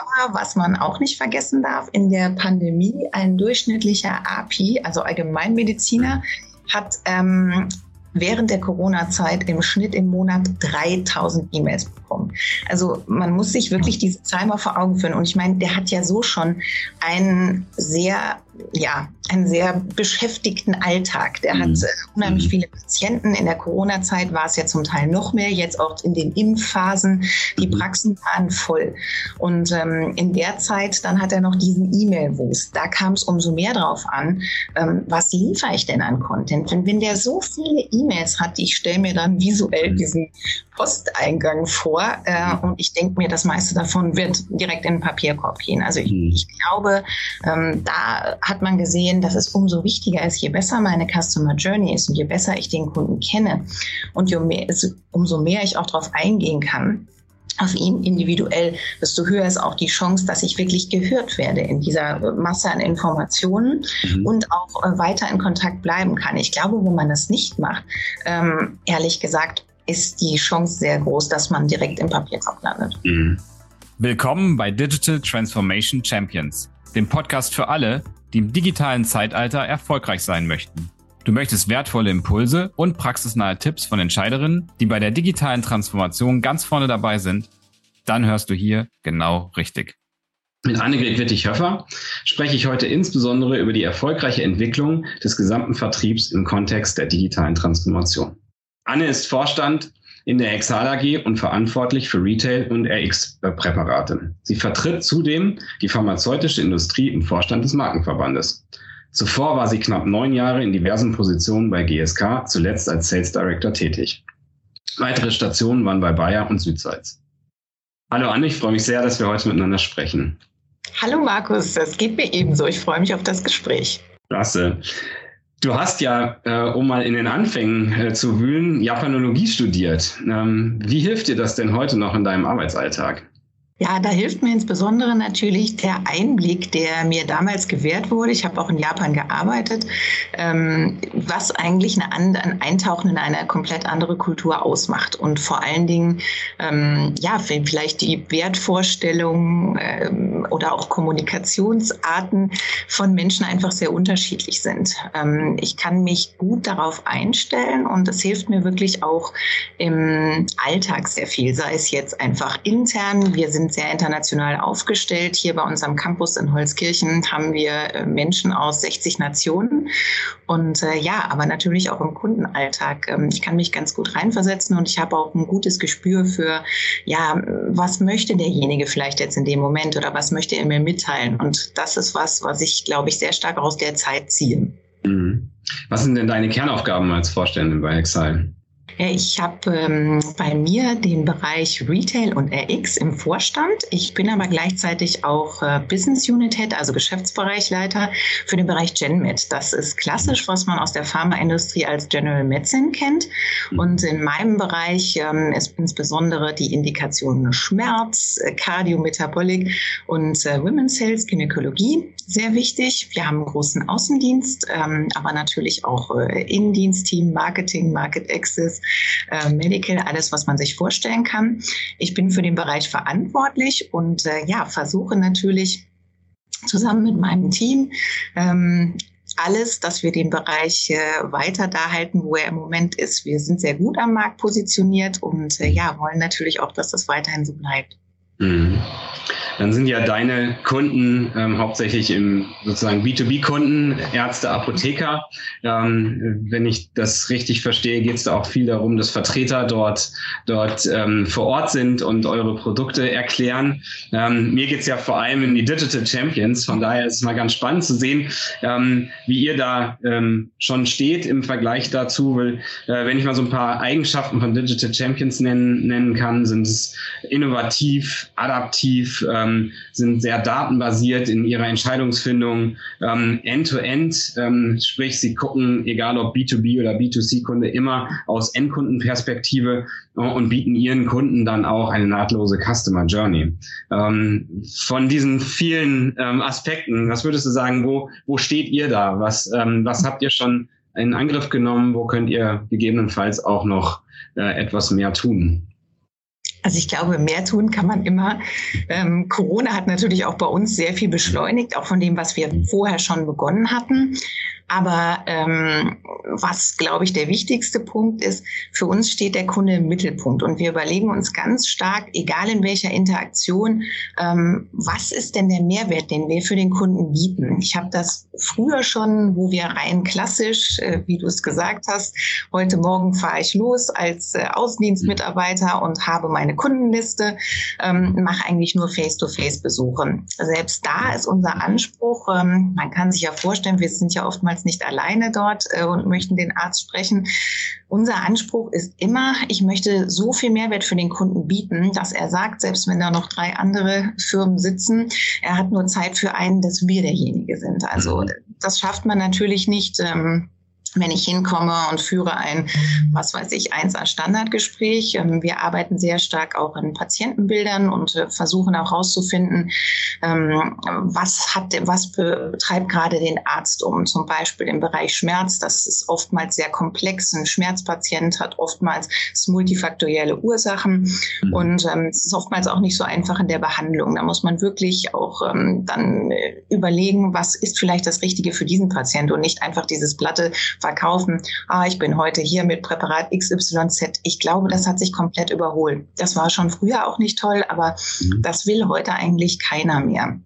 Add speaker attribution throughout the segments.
Speaker 1: Aber was man auch nicht vergessen darf, in der Pandemie ein durchschnittlicher API, also Allgemeinmediziner, hat ähm, während der Corona-Zeit im Schnitt im Monat 3000 E-Mails bekommen. Also man muss sich wirklich diese Zahl mal vor Augen führen. Und ich meine, der hat ja so schon einen sehr ja, einen sehr beschäftigten Alltag. Der mhm. hat äh, unheimlich mhm. viele Patienten. In der Corona-Zeit war es ja zum Teil noch mehr, jetzt auch in den Impfphasen. Die mhm. Praxen waren voll. Und ähm, in der Zeit, dann hat er noch diesen E-Mail-Wust. Da kam es umso mehr drauf an, ähm, was liefere ich denn an Content? Wenn, wenn der so viele E-Mails hat, ich stelle mir dann visuell mhm. diesen Posteingang vor äh, und ich denke mir, das meiste davon wird direkt in den Papierkorb gehen. Also ich, ich glaube, ähm, da hat man gesehen, dass es umso wichtiger ist, je besser meine Customer Journey ist und je besser ich den Kunden kenne und mehr, umso mehr ich auch darauf eingehen kann, auf ihn individuell, desto höher ist auch die Chance, dass ich wirklich gehört werde in dieser Masse an Informationen mhm. und auch äh, weiter in Kontakt bleiben kann. Ich glaube, wenn man das nicht macht, ähm, ehrlich gesagt, ist die Chance sehr groß, dass man direkt im Papierkorb landet. Mhm.
Speaker 2: Willkommen bei Digital Transformation Champions, dem Podcast für alle, die im digitalen Zeitalter erfolgreich sein möchten. Du möchtest wertvolle Impulse und praxisnahe Tipps von Entscheiderinnen, die bei der digitalen Transformation ganz vorne dabei sind? Dann hörst du hier genau richtig.
Speaker 3: Mit Annegret Wittig-Höffer spreche ich heute insbesondere über die erfolgreiche Entwicklung des gesamten Vertriebs im Kontext der digitalen Transformation. Anne ist Vorstand in der Exal AG und verantwortlich für Retail und RX-Präparate. Sie vertritt zudem die pharmazeutische Industrie im Vorstand des Markenverbandes. Zuvor war sie knapp neun Jahre in diversen Positionen bei GSK, zuletzt als Sales Director tätig. Weitere Stationen waren bei Bayer und Südsalz. Hallo Anne, ich freue mich sehr, dass wir heute miteinander sprechen.
Speaker 1: Hallo Markus, das geht mir ebenso. Ich freue mich auf das Gespräch.
Speaker 3: Klasse. Du hast ja, äh, um mal in den Anfängen äh, zu wühlen, Japanologie studiert. Ähm, wie hilft dir das denn heute noch in deinem Arbeitsalltag?
Speaker 1: Ja, da hilft mir insbesondere natürlich der Einblick, der mir damals gewährt wurde. Ich habe auch in Japan gearbeitet, ähm, was eigentlich ein Eintauchen in eine komplett andere Kultur ausmacht und vor allen Dingen ähm, ja vielleicht die Wertvorstellungen ähm, oder auch Kommunikationsarten von Menschen einfach sehr unterschiedlich sind. Ich kann mich gut darauf einstellen und es hilft mir wirklich auch im Alltag sehr viel, sei es jetzt einfach intern. Wir sind sehr international aufgestellt. Hier bei unserem Campus in Holzkirchen haben wir äh, Menschen aus 60 Nationen. Und äh, ja, aber natürlich auch im Kundenalltag. Ähm, ich kann mich ganz gut reinversetzen und ich habe auch ein gutes Gespür für, ja, was möchte derjenige vielleicht jetzt in dem Moment oder was möchte er mir mitteilen. Und das ist was, was ich, glaube ich, sehr stark aus der Zeit ziehe.
Speaker 3: Mhm. Was sind denn deine Kernaufgaben als Vorständin bei Exile?
Speaker 1: Ich habe ähm, bei mir den Bereich Retail und RX im Vorstand. Ich bin aber gleichzeitig auch äh, Business Unit Head, also Geschäftsbereichleiter für den Bereich GenMed. Das ist klassisch, was man aus der Pharmaindustrie als General Medicine kennt. Und in meinem Bereich ähm, ist insbesondere die Indikation Schmerz, äh, Cardiometabolic und äh, Women's Health, Gynäkologie sehr wichtig. Wir haben einen großen Außendienst, ähm, aber natürlich auch äh, Innendienstteam, Marketing, Market Access, äh, Medical, alles, was man sich vorstellen kann. Ich bin für den Bereich verantwortlich und äh, ja, versuche natürlich zusammen mit meinem Team ähm, alles, dass wir den Bereich äh, weiter da halten, wo er im Moment ist. Wir sind sehr gut am Markt positioniert und äh, ja, wollen natürlich auch, dass das weiterhin so bleibt. Mhm.
Speaker 3: Dann sind ja deine Kunden ähm, hauptsächlich im sozusagen B2B-Kunden, Ärzte, Apotheker. Ähm, wenn ich das richtig verstehe, geht es da auch viel darum, dass Vertreter dort, dort ähm, vor Ort sind und eure Produkte erklären. Ähm, mir geht es ja vor allem in die Digital Champions. Von daher ist es mal ganz spannend zu sehen, ähm, wie ihr da ähm, schon steht im Vergleich dazu. Weil, äh, wenn ich mal so ein paar Eigenschaften von Digital Champions nennen, nennen kann, sind es innovativ, adaptiv, ähm, sind sehr datenbasiert in ihrer Entscheidungsfindung, ähm, end-to-end, ähm, sprich sie gucken, egal ob B2B oder B2C-Kunde, immer aus Endkundenperspektive äh, und bieten ihren Kunden dann auch eine nahtlose Customer Journey. Ähm, von diesen vielen ähm, Aspekten, was würdest du sagen, wo, wo steht ihr da? Was, ähm, was habt ihr schon in Angriff genommen? Wo könnt ihr gegebenenfalls auch noch äh, etwas mehr tun?
Speaker 1: Also ich glaube, mehr tun kann man immer. Ähm, Corona hat natürlich auch bei uns sehr viel beschleunigt, auch von dem, was wir vorher schon begonnen hatten. Aber ähm, was, glaube ich, der wichtigste Punkt ist, für uns steht der Kunde im Mittelpunkt und wir überlegen uns ganz stark, egal in welcher Interaktion, ähm, was ist denn der Mehrwert, den wir für den Kunden bieten. Ich habe das früher schon, wo wir rein klassisch, äh, wie du es gesagt hast, heute Morgen fahre ich los als äh, Außendienstmitarbeiter und habe meine Kundenliste, ähm, mache eigentlich nur Face-to-Face-Besuche. Selbst da ist unser Anspruch, ähm, man kann sich ja vorstellen, wir sind ja oftmals jetzt nicht alleine dort äh, und möchten den Arzt sprechen. Unser Anspruch ist immer, ich möchte so viel Mehrwert für den Kunden bieten, dass er sagt, selbst wenn da noch drei andere Firmen sitzen, er hat nur Zeit für einen, dass wir derjenige sind. Also mhm. das schafft man natürlich nicht. Ähm, wenn ich hinkomme und führe ein, was weiß ich, 1A Standardgespräch. Ähm, wir arbeiten sehr stark auch in Patientenbildern und äh, versuchen auch herauszufinden, ähm, was hat, was betreibt gerade den Arzt um. Zum Beispiel im Bereich Schmerz. Das ist oftmals sehr komplex. Ein Schmerzpatient hat oftmals multifaktorielle Ursachen mhm. und ähm, es ist oftmals auch nicht so einfach in der Behandlung. Da muss man wirklich auch dann äh, überlegen, was ist vielleicht das Richtige für diesen Patienten und nicht einfach dieses Blatte verkaufen, ah, ich bin heute hier mit Präparat XYZ. Ich glaube, das hat sich komplett überholt. Das war schon früher auch nicht toll, aber mhm. das will heute eigentlich keiner mehr.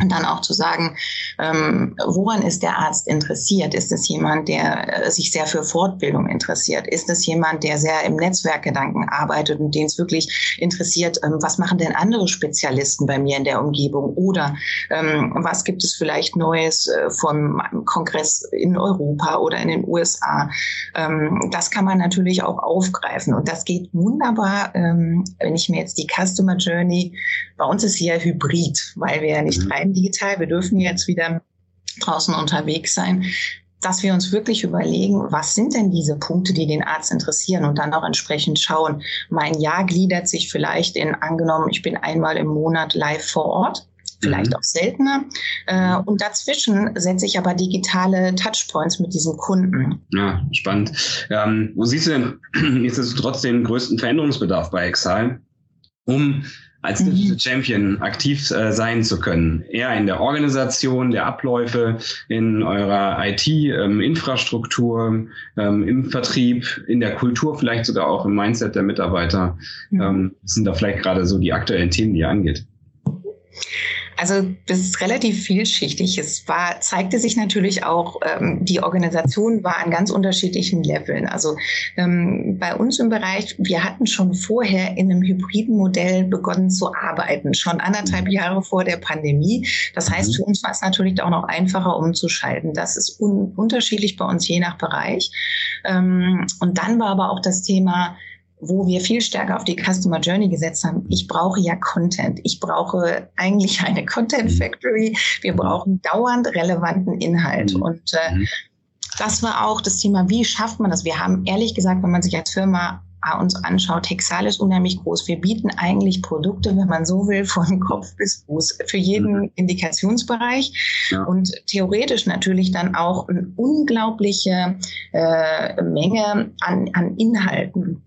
Speaker 1: Und dann auch zu sagen, ähm, woran ist der Arzt interessiert? Ist es jemand, der äh, sich sehr für Fortbildung interessiert? Ist es jemand, der sehr im Netzwerkgedanken arbeitet und den es wirklich interessiert, ähm, was machen denn andere Spezialisten bei mir in der Umgebung? Oder ähm, was gibt es vielleicht Neues äh, vom Kongress in Europa oder in den USA? Ähm, das kann man natürlich auch aufgreifen. Und das geht wunderbar, ähm, wenn ich mir jetzt die Customer Journey, bei uns ist sie ja hybrid, weil wir ja nicht rein rein digital. Wir dürfen jetzt wieder draußen unterwegs sein dass wir uns wirklich überlegen, was sind denn diese Punkte, die den Arzt interessieren und dann auch entsprechend schauen. Mein Jahr gliedert sich vielleicht in, angenommen, ich bin einmal im Monat live vor Ort, vielleicht mhm. auch seltener. Äh, und dazwischen setze ich aber digitale Touchpoints mit diesem Kunden.
Speaker 3: Ja, spannend. Ähm, wo siehst du denn nichtsdestotrotz den größten Veränderungsbedarf bei Exile, um als mhm. Digital Champion aktiv äh, sein zu können. Eher in der Organisation der Abläufe, in eurer IT-Infrastruktur, ähm, ähm, im Vertrieb, in der Kultur, vielleicht sogar auch im Mindset der Mitarbeiter. Mhm. Ähm, sind da vielleicht gerade so die aktuellen Themen, die ihr angeht?
Speaker 1: Also das ist relativ vielschichtig. Es war, zeigte sich natürlich auch, ähm, die Organisation war an ganz unterschiedlichen Leveln. Also ähm, bei uns im Bereich, wir hatten schon vorher in einem hybriden Modell begonnen zu arbeiten, schon anderthalb mhm. Jahre vor der Pandemie. Das heißt, mhm. für uns war es natürlich auch noch einfacher umzuschalten. Das ist un unterschiedlich bei uns je nach Bereich. Ähm, und dann war aber auch das Thema, wo wir viel stärker auf die Customer Journey gesetzt haben. Ich brauche ja Content. Ich brauche eigentlich eine Content mhm. Factory. Wir brauchen dauernd relevanten Inhalt. Mhm. Und äh, mhm. das war auch das Thema, wie schafft man das? Wir haben ehrlich gesagt, wenn man sich als Firma uns anschaut, Hexal ist unheimlich groß. Wir bieten eigentlich Produkte, wenn man so will, von Kopf bis Fuß für jeden Indikationsbereich ja. und theoretisch natürlich dann auch eine unglaubliche äh, Menge an, an Inhalten.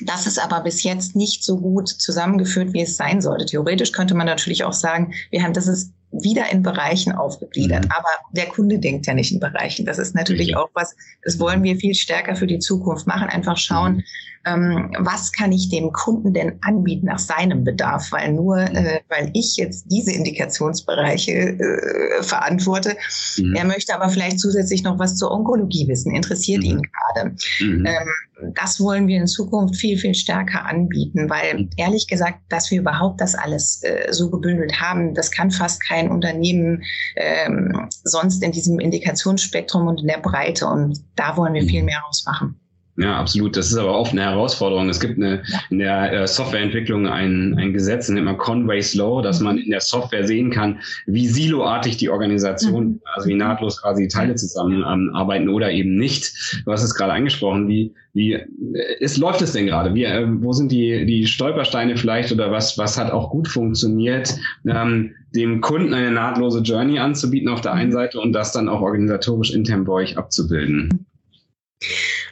Speaker 1: Das ist aber bis jetzt nicht so gut zusammengeführt, wie es sein sollte. Theoretisch könnte man natürlich auch sagen, wir haben, das ist wieder in Bereichen aufgegliedert. Mhm. Aber der Kunde denkt ja nicht in Bereichen. Das ist natürlich mhm. auch was, das wollen wir viel stärker für die Zukunft machen. Einfach schauen, mhm. Ähm, was kann ich dem Kunden denn anbieten nach seinem Bedarf? Weil nur, mhm. äh, weil ich jetzt diese Indikationsbereiche äh, verantworte, mhm. er möchte aber vielleicht zusätzlich noch was zur Onkologie wissen, interessiert ihn gerade. Ähm, das wollen wir in Zukunft viel, viel stärker anbieten, weil ehrlich gesagt, dass wir überhaupt das alles äh, so gebündelt haben, das kann fast kein Unternehmen ähm, sonst in diesem Indikationsspektrum und in der Breite. Und da wollen wir viel mehr ausmachen.
Speaker 3: Ja, absolut. Das ist aber oft eine Herausforderung. Es gibt eine, in der äh, Softwareentwicklung ein, ein Gesetz, nennt man Conway's Law, dass man in der Software sehen kann, wie siloartig die Organisation, mhm. also wie nahtlos quasi die Teile zusammenarbeiten ähm, oder eben nicht. Du hast es gerade angesprochen. Wie, wie ist, läuft es denn gerade? Wie, äh, wo sind die, die Stolpersteine vielleicht oder was, was hat auch gut funktioniert, ähm, dem Kunden eine nahtlose Journey anzubieten auf der einen mhm. Seite und das dann auch organisatorisch intern bei euch abzubilden?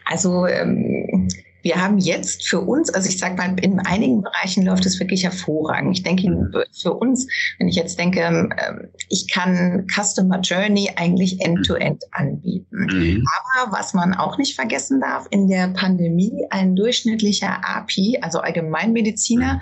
Speaker 1: Also ähm, wir haben jetzt für uns, also ich sage mal, in einigen Bereichen läuft es wirklich hervorragend. Ich denke, mhm. für uns, wenn ich jetzt denke, ähm, ich kann Customer Journey eigentlich end-to-end -end anbieten. Mhm. Aber was man auch nicht vergessen darf, in der Pandemie ein durchschnittlicher API, also Allgemeinmediziner,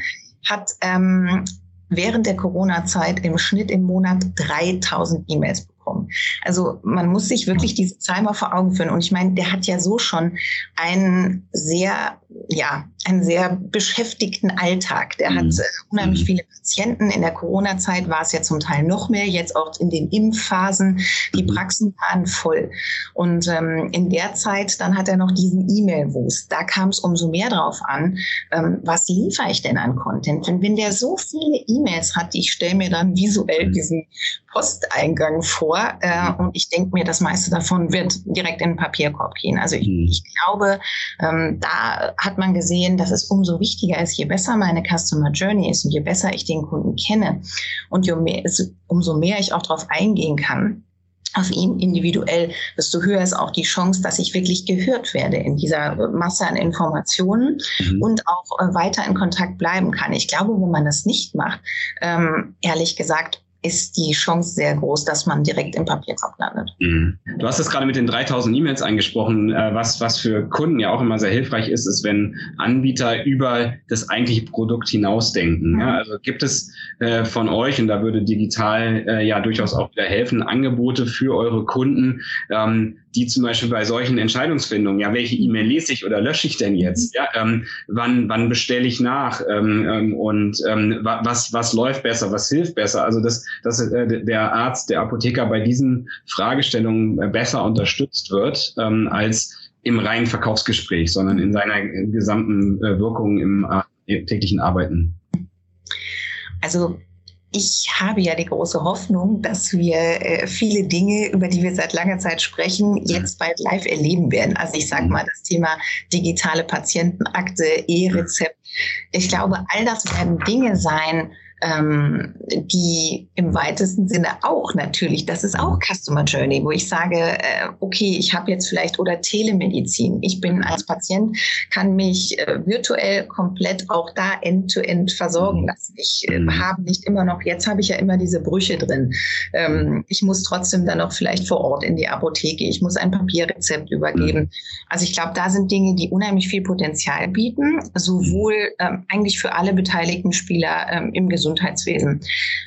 Speaker 1: hat ähm, während der Corona-Zeit im Schnitt im Monat 3000 E-Mails bekommen. Also man muss sich wirklich diese Zahl mal vor Augen führen. Und ich meine, der hat ja so schon einen sehr, ja, einen sehr beschäftigten Alltag. Der mhm. hat unheimlich mhm. viele Patienten. In der Corona-Zeit war es ja zum Teil noch mehr, jetzt auch in den Impfphasen. Die mhm. Praxen waren voll. Und ähm, in der Zeit, dann hat er noch diesen E-Mail-Wust. Da kam es umso mehr drauf an, ähm, was liefere ich denn an Content? Wenn, wenn der so viele E-Mails hat, ich stelle mir dann visuell mhm. diesen Posteingang vor äh, und ich denke mir, das meiste davon wird direkt in den Papierkorb gehen. Also ich, mhm. ich glaube, ähm, da hat man gesehen, dass es umso wichtiger ist, je besser meine Customer Journey ist und je besser ich den Kunden kenne und je mehr, umso mehr ich auch darauf eingehen kann, auf ihn individuell, desto höher ist auch die Chance, dass ich wirklich gehört werde in dieser Masse an Informationen mhm. und auch äh, weiter in Kontakt bleiben kann. Ich glaube, wenn man das nicht macht, ähm, ehrlich gesagt, ist die Chance sehr groß, dass man direkt im Papierkorb landet.
Speaker 3: Mhm. Du hast es gerade mit den 3000 E-Mails angesprochen. Äh, was, was für Kunden ja auch immer sehr hilfreich ist, ist, wenn Anbieter über das eigentliche Produkt hinausdenken. Mhm. Ja, also gibt es äh, von euch, und da würde digital äh, ja durchaus auch wieder helfen, Angebote für eure Kunden, ähm, die zum Beispiel bei solchen Entscheidungsfindungen, ja, welche E-Mail lese ich oder lösche ich denn jetzt? Ja, ähm, wann, wann bestelle ich nach? Ähm, ähm, und ähm, was, was läuft besser, was hilft besser? Also dass, dass äh, der Arzt, der Apotheker bei diesen Fragestellungen äh, besser unterstützt wird, ähm, als im reinen Verkaufsgespräch, sondern in seiner gesamten äh, Wirkung im äh, täglichen Arbeiten.
Speaker 1: Also ich habe ja die große Hoffnung, dass wir äh, viele Dinge, über die wir seit langer Zeit sprechen, jetzt bald live erleben werden. Also ich sage mal das Thema digitale Patientenakte, E-Rezept. Ich glaube, all das werden Dinge sein, ähm, die im weitesten Sinne auch natürlich, das ist auch Customer Journey, wo ich sage, äh, okay, ich habe jetzt vielleicht oder Telemedizin. Ich bin als Patient, kann mich äh, virtuell komplett auch da end-to-end -end versorgen lassen. Ich äh, mhm. habe nicht immer noch, jetzt habe ich ja immer diese Brüche drin. Ähm, ich muss trotzdem dann noch vielleicht vor Ort in die Apotheke. Ich muss ein Papierrezept übergeben. Mhm. Also ich glaube, da sind Dinge, die unheimlich viel Potenzial bieten, sowohl ähm, eigentlich für alle beteiligten Spieler ähm, im Gesundheitswesen Gesundheitswesen.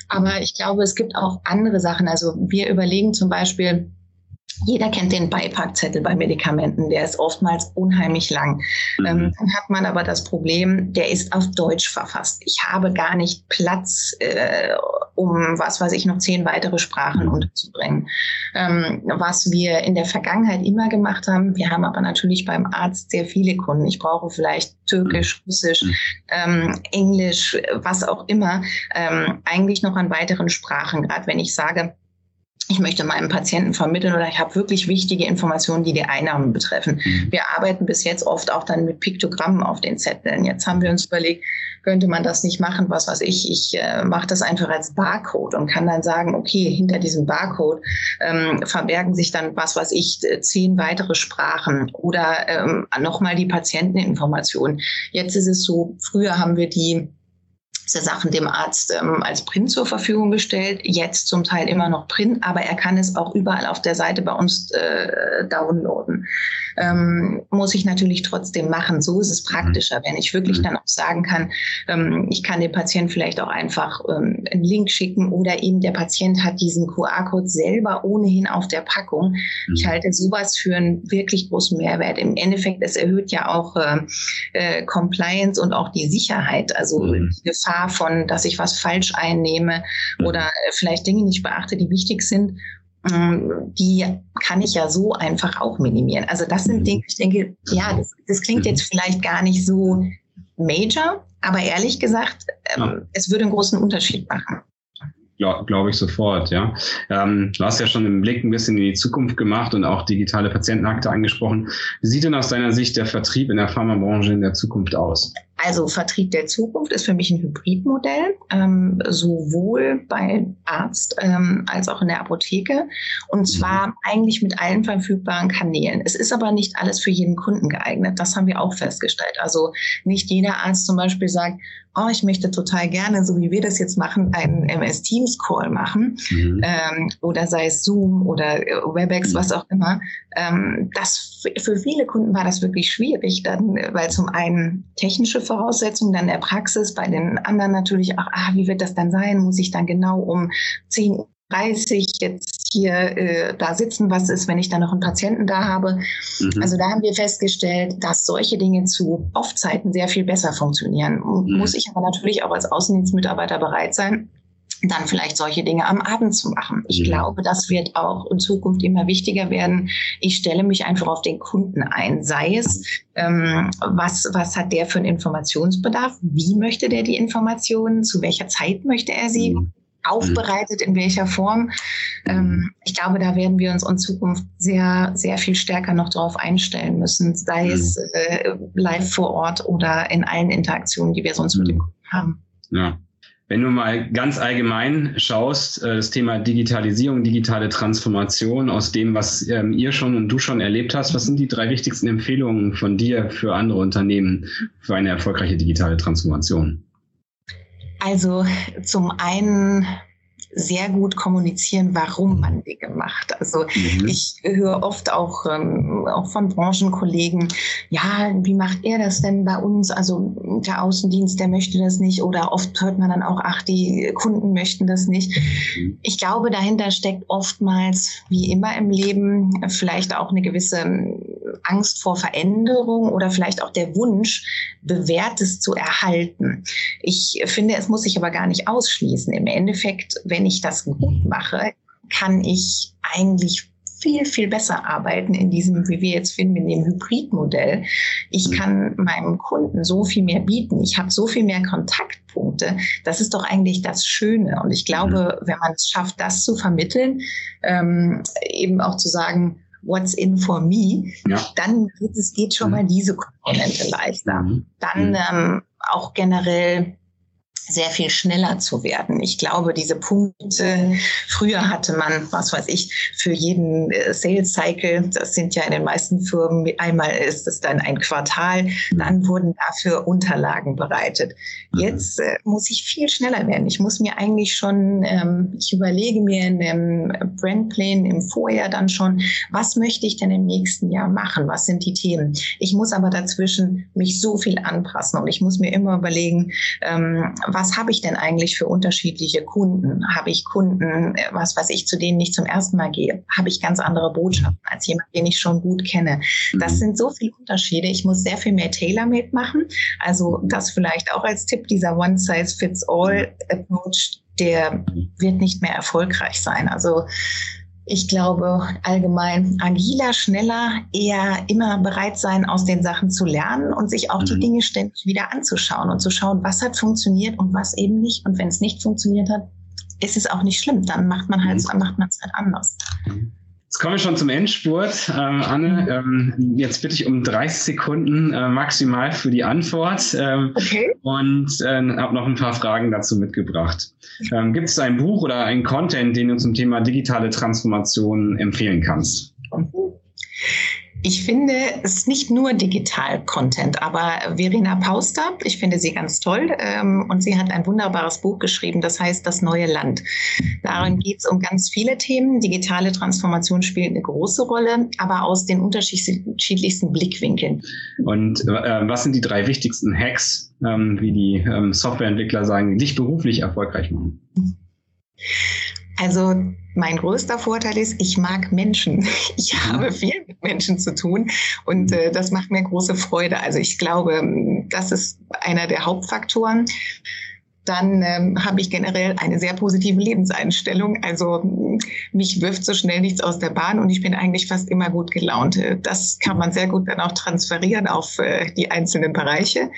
Speaker 1: Aber ich glaube, es gibt auch andere Sachen. Also wir überlegen zum Beispiel, jeder kennt den Beipackzettel bei Medikamenten, der ist oftmals unheimlich lang. Mhm. Ähm, dann hat man aber das Problem, der ist auf Deutsch verfasst. Ich habe gar nicht Platz, äh, um was weiß ich noch zehn weitere Sprachen unterzubringen. Ähm, was wir in der Vergangenheit immer gemacht haben, wir haben aber natürlich beim Arzt sehr viele Kunden. Ich brauche vielleicht Türkisch, Russisch, mhm. ähm, Englisch, was auch immer, ähm, eigentlich noch an weiteren Sprachen. Gerade wenn ich sage, ich möchte meinem Patienten vermitteln oder ich habe wirklich wichtige Informationen, die die Einnahmen betreffen. Mhm. Wir arbeiten bis jetzt oft auch dann mit Piktogrammen auf den Zetteln. Jetzt haben wir uns überlegt, könnte man das nicht machen, was weiß ich, ich äh, mache das einfach als Barcode und kann dann sagen, okay, hinter diesem Barcode ähm, verbergen sich dann, was weiß ich, zehn weitere Sprachen oder ähm, nochmal die Patienteninformationen. Jetzt ist es so, früher haben wir die diese Sachen dem Arzt ähm, als Print zur Verfügung gestellt. Jetzt zum Teil immer noch Print, aber er kann es auch überall auf der Seite bei uns äh, downloaden ähm, muss ich natürlich trotzdem machen. So ist es praktischer, wenn ich wirklich mhm. dann auch sagen kann, ähm, ich kann dem Patienten vielleicht auch einfach ähm, einen Link schicken oder eben der Patient hat diesen QR-Code selber ohnehin auf der Packung. Ich mhm. halte sowas für einen wirklich großen Mehrwert. Im Endeffekt, es erhöht ja auch äh, äh, Compliance und auch die Sicherheit, also mhm. die Gefahr von, dass ich was falsch einnehme oder äh, vielleicht Dinge nicht beachte, die wichtig sind ähm, die kann ich ja so einfach auch minimieren. Also das sind mhm. Dinge, ich denke, ja, das, das klingt jetzt mhm. vielleicht gar nicht so major, aber ehrlich gesagt, ähm, es würde einen großen Unterschied machen.
Speaker 3: Ja, glaube ich sofort, ja. Ähm, du hast ja schon den Blick ein bisschen in die Zukunft gemacht und auch digitale Patientenakte angesprochen. Wie sieht denn aus deiner Sicht der Vertrieb in der Pharmabranche in der Zukunft aus?
Speaker 1: Also Vertrieb der Zukunft ist für mich ein Hybridmodell, ähm, sowohl bei Arzt ähm, als auch in der Apotheke und mhm. zwar eigentlich mit allen verfügbaren Kanälen. Es ist aber nicht alles für jeden Kunden geeignet. Das haben wir auch festgestellt. Also nicht jeder Arzt zum Beispiel sagt, oh, ich möchte total gerne, so wie wir das jetzt machen, einen MS Teams Call machen mhm. ähm, oder sei es Zoom oder äh, Webex, mhm. was auch immer. Ähm, das für viele Kunden war das wirklich schwierig, dann, weil zum einen technische Voraussetzungen, dann der Praxis, bei den anderen natürlich auch, ah, wie wird das dann sein? Muss ich dann genau um 10 30 jetzt hier äh, da sitzen, was ist, wenn ich dann noch einen Patienten da habe. Mhm. Also da haben wir festgestellt, dass solche Dinge zu Off-Zeiten sehr viel besser funktionieren. Mhm. Muss ich aber natürlich auch als Außendienstmitarbeiter bereit sein, dann vielleicht solche Dinge am Abend zu machen. Ich mhm. glaube, das wird auch in Zukunft immer wichtiger werden. Ich stelle mich einfach auf den Kunden ein, sei es, ähm, was, was hat der für einen Informationsbedarf, wie möchte der die Informationen, zu welcher Zeit möchte er sie, mhm aufbereitet, in welcher Form. Ähm, ich glaube, da werden wir uns in Zukunft sehr, sehr viel stärker noch darauf einstellen müssen, sei es mhm. äh, live vor Ort oder in allen Interaktionen, die wir sonst mit dem mhm. Kunden haben.
Speaker 3: Ja. Wenn du mal ganz allgemein schaust, äh, das Thema Digitalisierung, digitale Transformation aus dem, was ähm, ihr schon und du schon erlebt hast, was sind die drei wichtigsten Empfehlungen von dir für andere Unternehmen für eine erfolgreiche digitale Transformation?
Speaker 1: Also zum einen sehr gut kommunizieren, warum man Dinge macht. Also mhm. ich höre oft auch, ähm, auch von Branchenkollegen, ja, wie macht er das denn bei uns? Also der Außendienst, der möchte das nicht. Oder oft hört man dann auch, ach, die Kunden möchten das nicht. Mhm. Ich glaube, dahinter steckt oftmals, wie immer im Leben, vielleicht auch eine gewisse Angst vor Veränderung oder vielleicht auch der Wunsch, Bewährtes zu erhalten. Ich finde, es muss sich aber gar nicht ausschließen. Im Endeffekt, wenn ich das gut mache, kann ich eigentlich viel, viel besser arbeiten in diesem, wie wir jetzt finden, in dem Hybridmodell. Ich kann meinem Kunden so viel mehr bieten. Ich habe so viel mehr Kontaktpunkte. Das ist doch eigentlich das Schöne. Und ich glaube, wenn man es schafft, das zu vermitteln, ähm, eben auch zu sagen, what's in for me, ja. dann geht es geht schon mal diese Komponente leichter. Mhm. Dann ähm, auch generell sehr viel schneller zu werden. Ich glaube, diese Punkte, früher hatte man, was weiß ich, für jeden äh, Sales Cycle, das sind ja in den meisten Firmen, einmal ist es dann ein Quartal, dann wurden dafür Unterlagen bereitet. Mhm. Jetzt äh, muss ich viel schneller werden. Ich muss mir eigentlich schon, ähm, ich überlege mir in dem Brandplan im Vorjahr dann schon, was möchte ich denn im nächsten Jahr machen? Was sind die Themen? Ich muss aber dazwischen mich so viel anpassen und ich muss mir immer überlegen, ähm, was habe ich denn eigentlich für unterschiedliche Kunden? Habe ich Kunden, was weiß ich, zu denen ich zum ersten Mal gehe? Habe ich ganz andere Botschaften als jemand, den ich schon gut kenne? Das mhm. sind so viele Unterschiede. Ich muss sehr viel mehr Tailor-Made machen. Also das vielleicht auch als Tipp, dieser One-Size-Fits-All-Approach, der wird nicht mehr erfolgreich sein. Also ich glaube, allgemein agiler, schneller, eher immer bereit sein, aus den Sachen zu lernen und sich auch mhm. die Dinge ständig wieder anzuschauen und zu schauen, was hat funktioniert und was eben nicht. Und wenn es nicht funktioniert hat, ist es auch nicht schlimm. Dann macht man halt, mhm. macht man es halt anders.
Speaker 3: Mhm. Jetzt kommen wir schon zum Endspurt, äh, Anne. Ähm, jetzt bitte ich um 30 Sekunden äh, maximal für die Antwort. Ähm, okay. Und äh, habe noch ein paar Fragen dazu mitgebracht. Ähm, Gibt es ein Buch oder ein Content, den du zum Thema digitale Transformation empfehlen kannst? Mhm.
Speaker 1: Ich finde es ist nicht nur Digital-Content, aber Verena Pauster, ich finde sie ganz toll ähm, und sie hat ein wunderbares Buch geschrieben, das heißt Das neue Land. Darin geht es um ganz viele Themen. Digitale Transformation spielt eine große Rolle, aber aus den unterschiedlichsten Blickwinkeln.
Speaker 3: Und äh, was sind die drei wichtigsten Hacks, ähm, wie die ähm, Softwareentwickler sagen, die dich beruflich erfolgreich machen?
Speaker 1: Also mein größter Vorteil ist, ich mag Menschen. Ich mhm. habe viel mit Menschen zu tun und äh, das macht mir große Freude. Also ich glaube, das ist einer der Hauptfaktoren. Dann ähm, habe ich generell eine sehr positive Lebenseinstellung. Also mich wirft so schnell nichts aus der Bahn und ich bin eigentlich fast immer gut gelaunt. Das kann man sehr gut dann auch transferieren auf äh, die einzelnen Bereiche.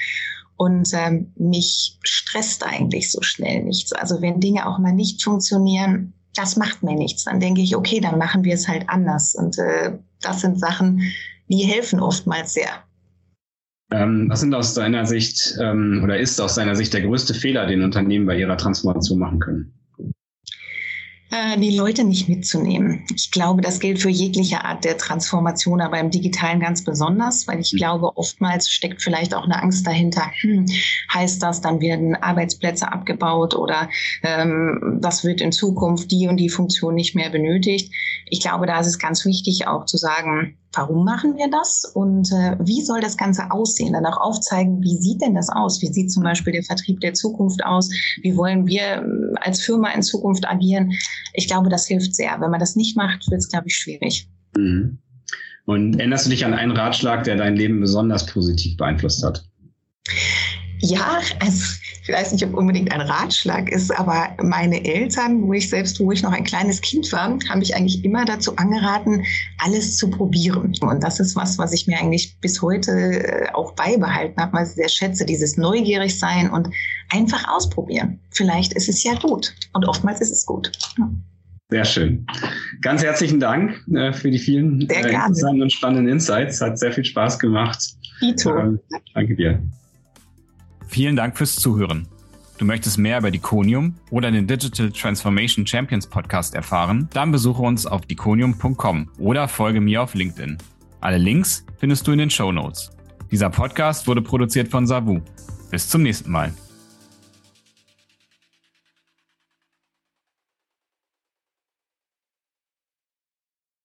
Speaker 1: Und ähm, mich stresst eigentlich so schnell nichts. Also wenn Dinge auch mal nicht funktionieren, das macht mir nichts. Dann denke ich, okay, dann machen wir es halt anders. Und äh, das sind Sachen, die helfen oftmals sehr.
Speaker 3: Ähm, was sind aus deiner Sicht ähm, oder ist aus deiner Sicht der größte Fehler, den Unternehmen bei ihrer Transformation machen können?
Speaker 1: Äh, die Leute nicht mitzunehmen. Ich glaube, das gilt für jegliche Art der Transformation, aber im Digitalen ganz besonders, weil ich mhm. glaube, oftmals steckt vielleicht auch eine Angst dahinter. Hm, heißt das, dann werden Arbeitsplätze abgebaut oder ähm, das wird in Zukunft die und die Funktion nicht mehr benötigt. Ich glaube, da ist es ganz wichtig auch zu sagen, warum machen wir das und äh, wie soll das Ganze aussehen? Dann auch aufzeigen, wie sieht denn das aus? Wie sieht zum Beispiel der Vertrieb der Zukunft aus? Wie wollen wir äh, als Firma in Zukunft agieren? Ich glaube, das hilft sehr. Wenn man das nicht macht, wird es, glaube ich, schwierig. Mhm.
Speaker 3: Und erinnerst du dich an einen Ratschlag, der dein Leben besonders positiv beeinflusst hat?
Speaker 1: Ja, also ich weiß nicht, ob unbedingt ein Ratschlag ist, aber meine Eltern, wo ich selbst, wo ich noch ein kleines Kind war, haben mich eigentlich immer dazu angeraten, alles zu probieren. Und das ist was, was ich mir eigentlich bis heute äh, auch beibehalten habe, weil ich sehr schätze, dieses neugierig sein und einfach ausprobieren. Vielleicht ist es ja gut und oftmals ist es gut. Ja.
Speaker 3: Sehr schön. Ganz herzlichen Dank äh, für die vielen äh, interessanten und spannenden Insights. Hat sehr viel Spaß gemacht.
Speaker 1: Ito. Ähm,
Speaker 3: danke dir.
Speaker 2: Vielen Dank fürs Zuhören. Du möchtest mehr über Diconium oder den Digital Transformation Champions Podcast erfahren? Dann besuche uns auf diconium.com oder folge mir auf LinkedIn. Alle Links findest du in den Show Notes. Dieser Podcast wurde produziert von Savu. Bis zum nächsten Mal.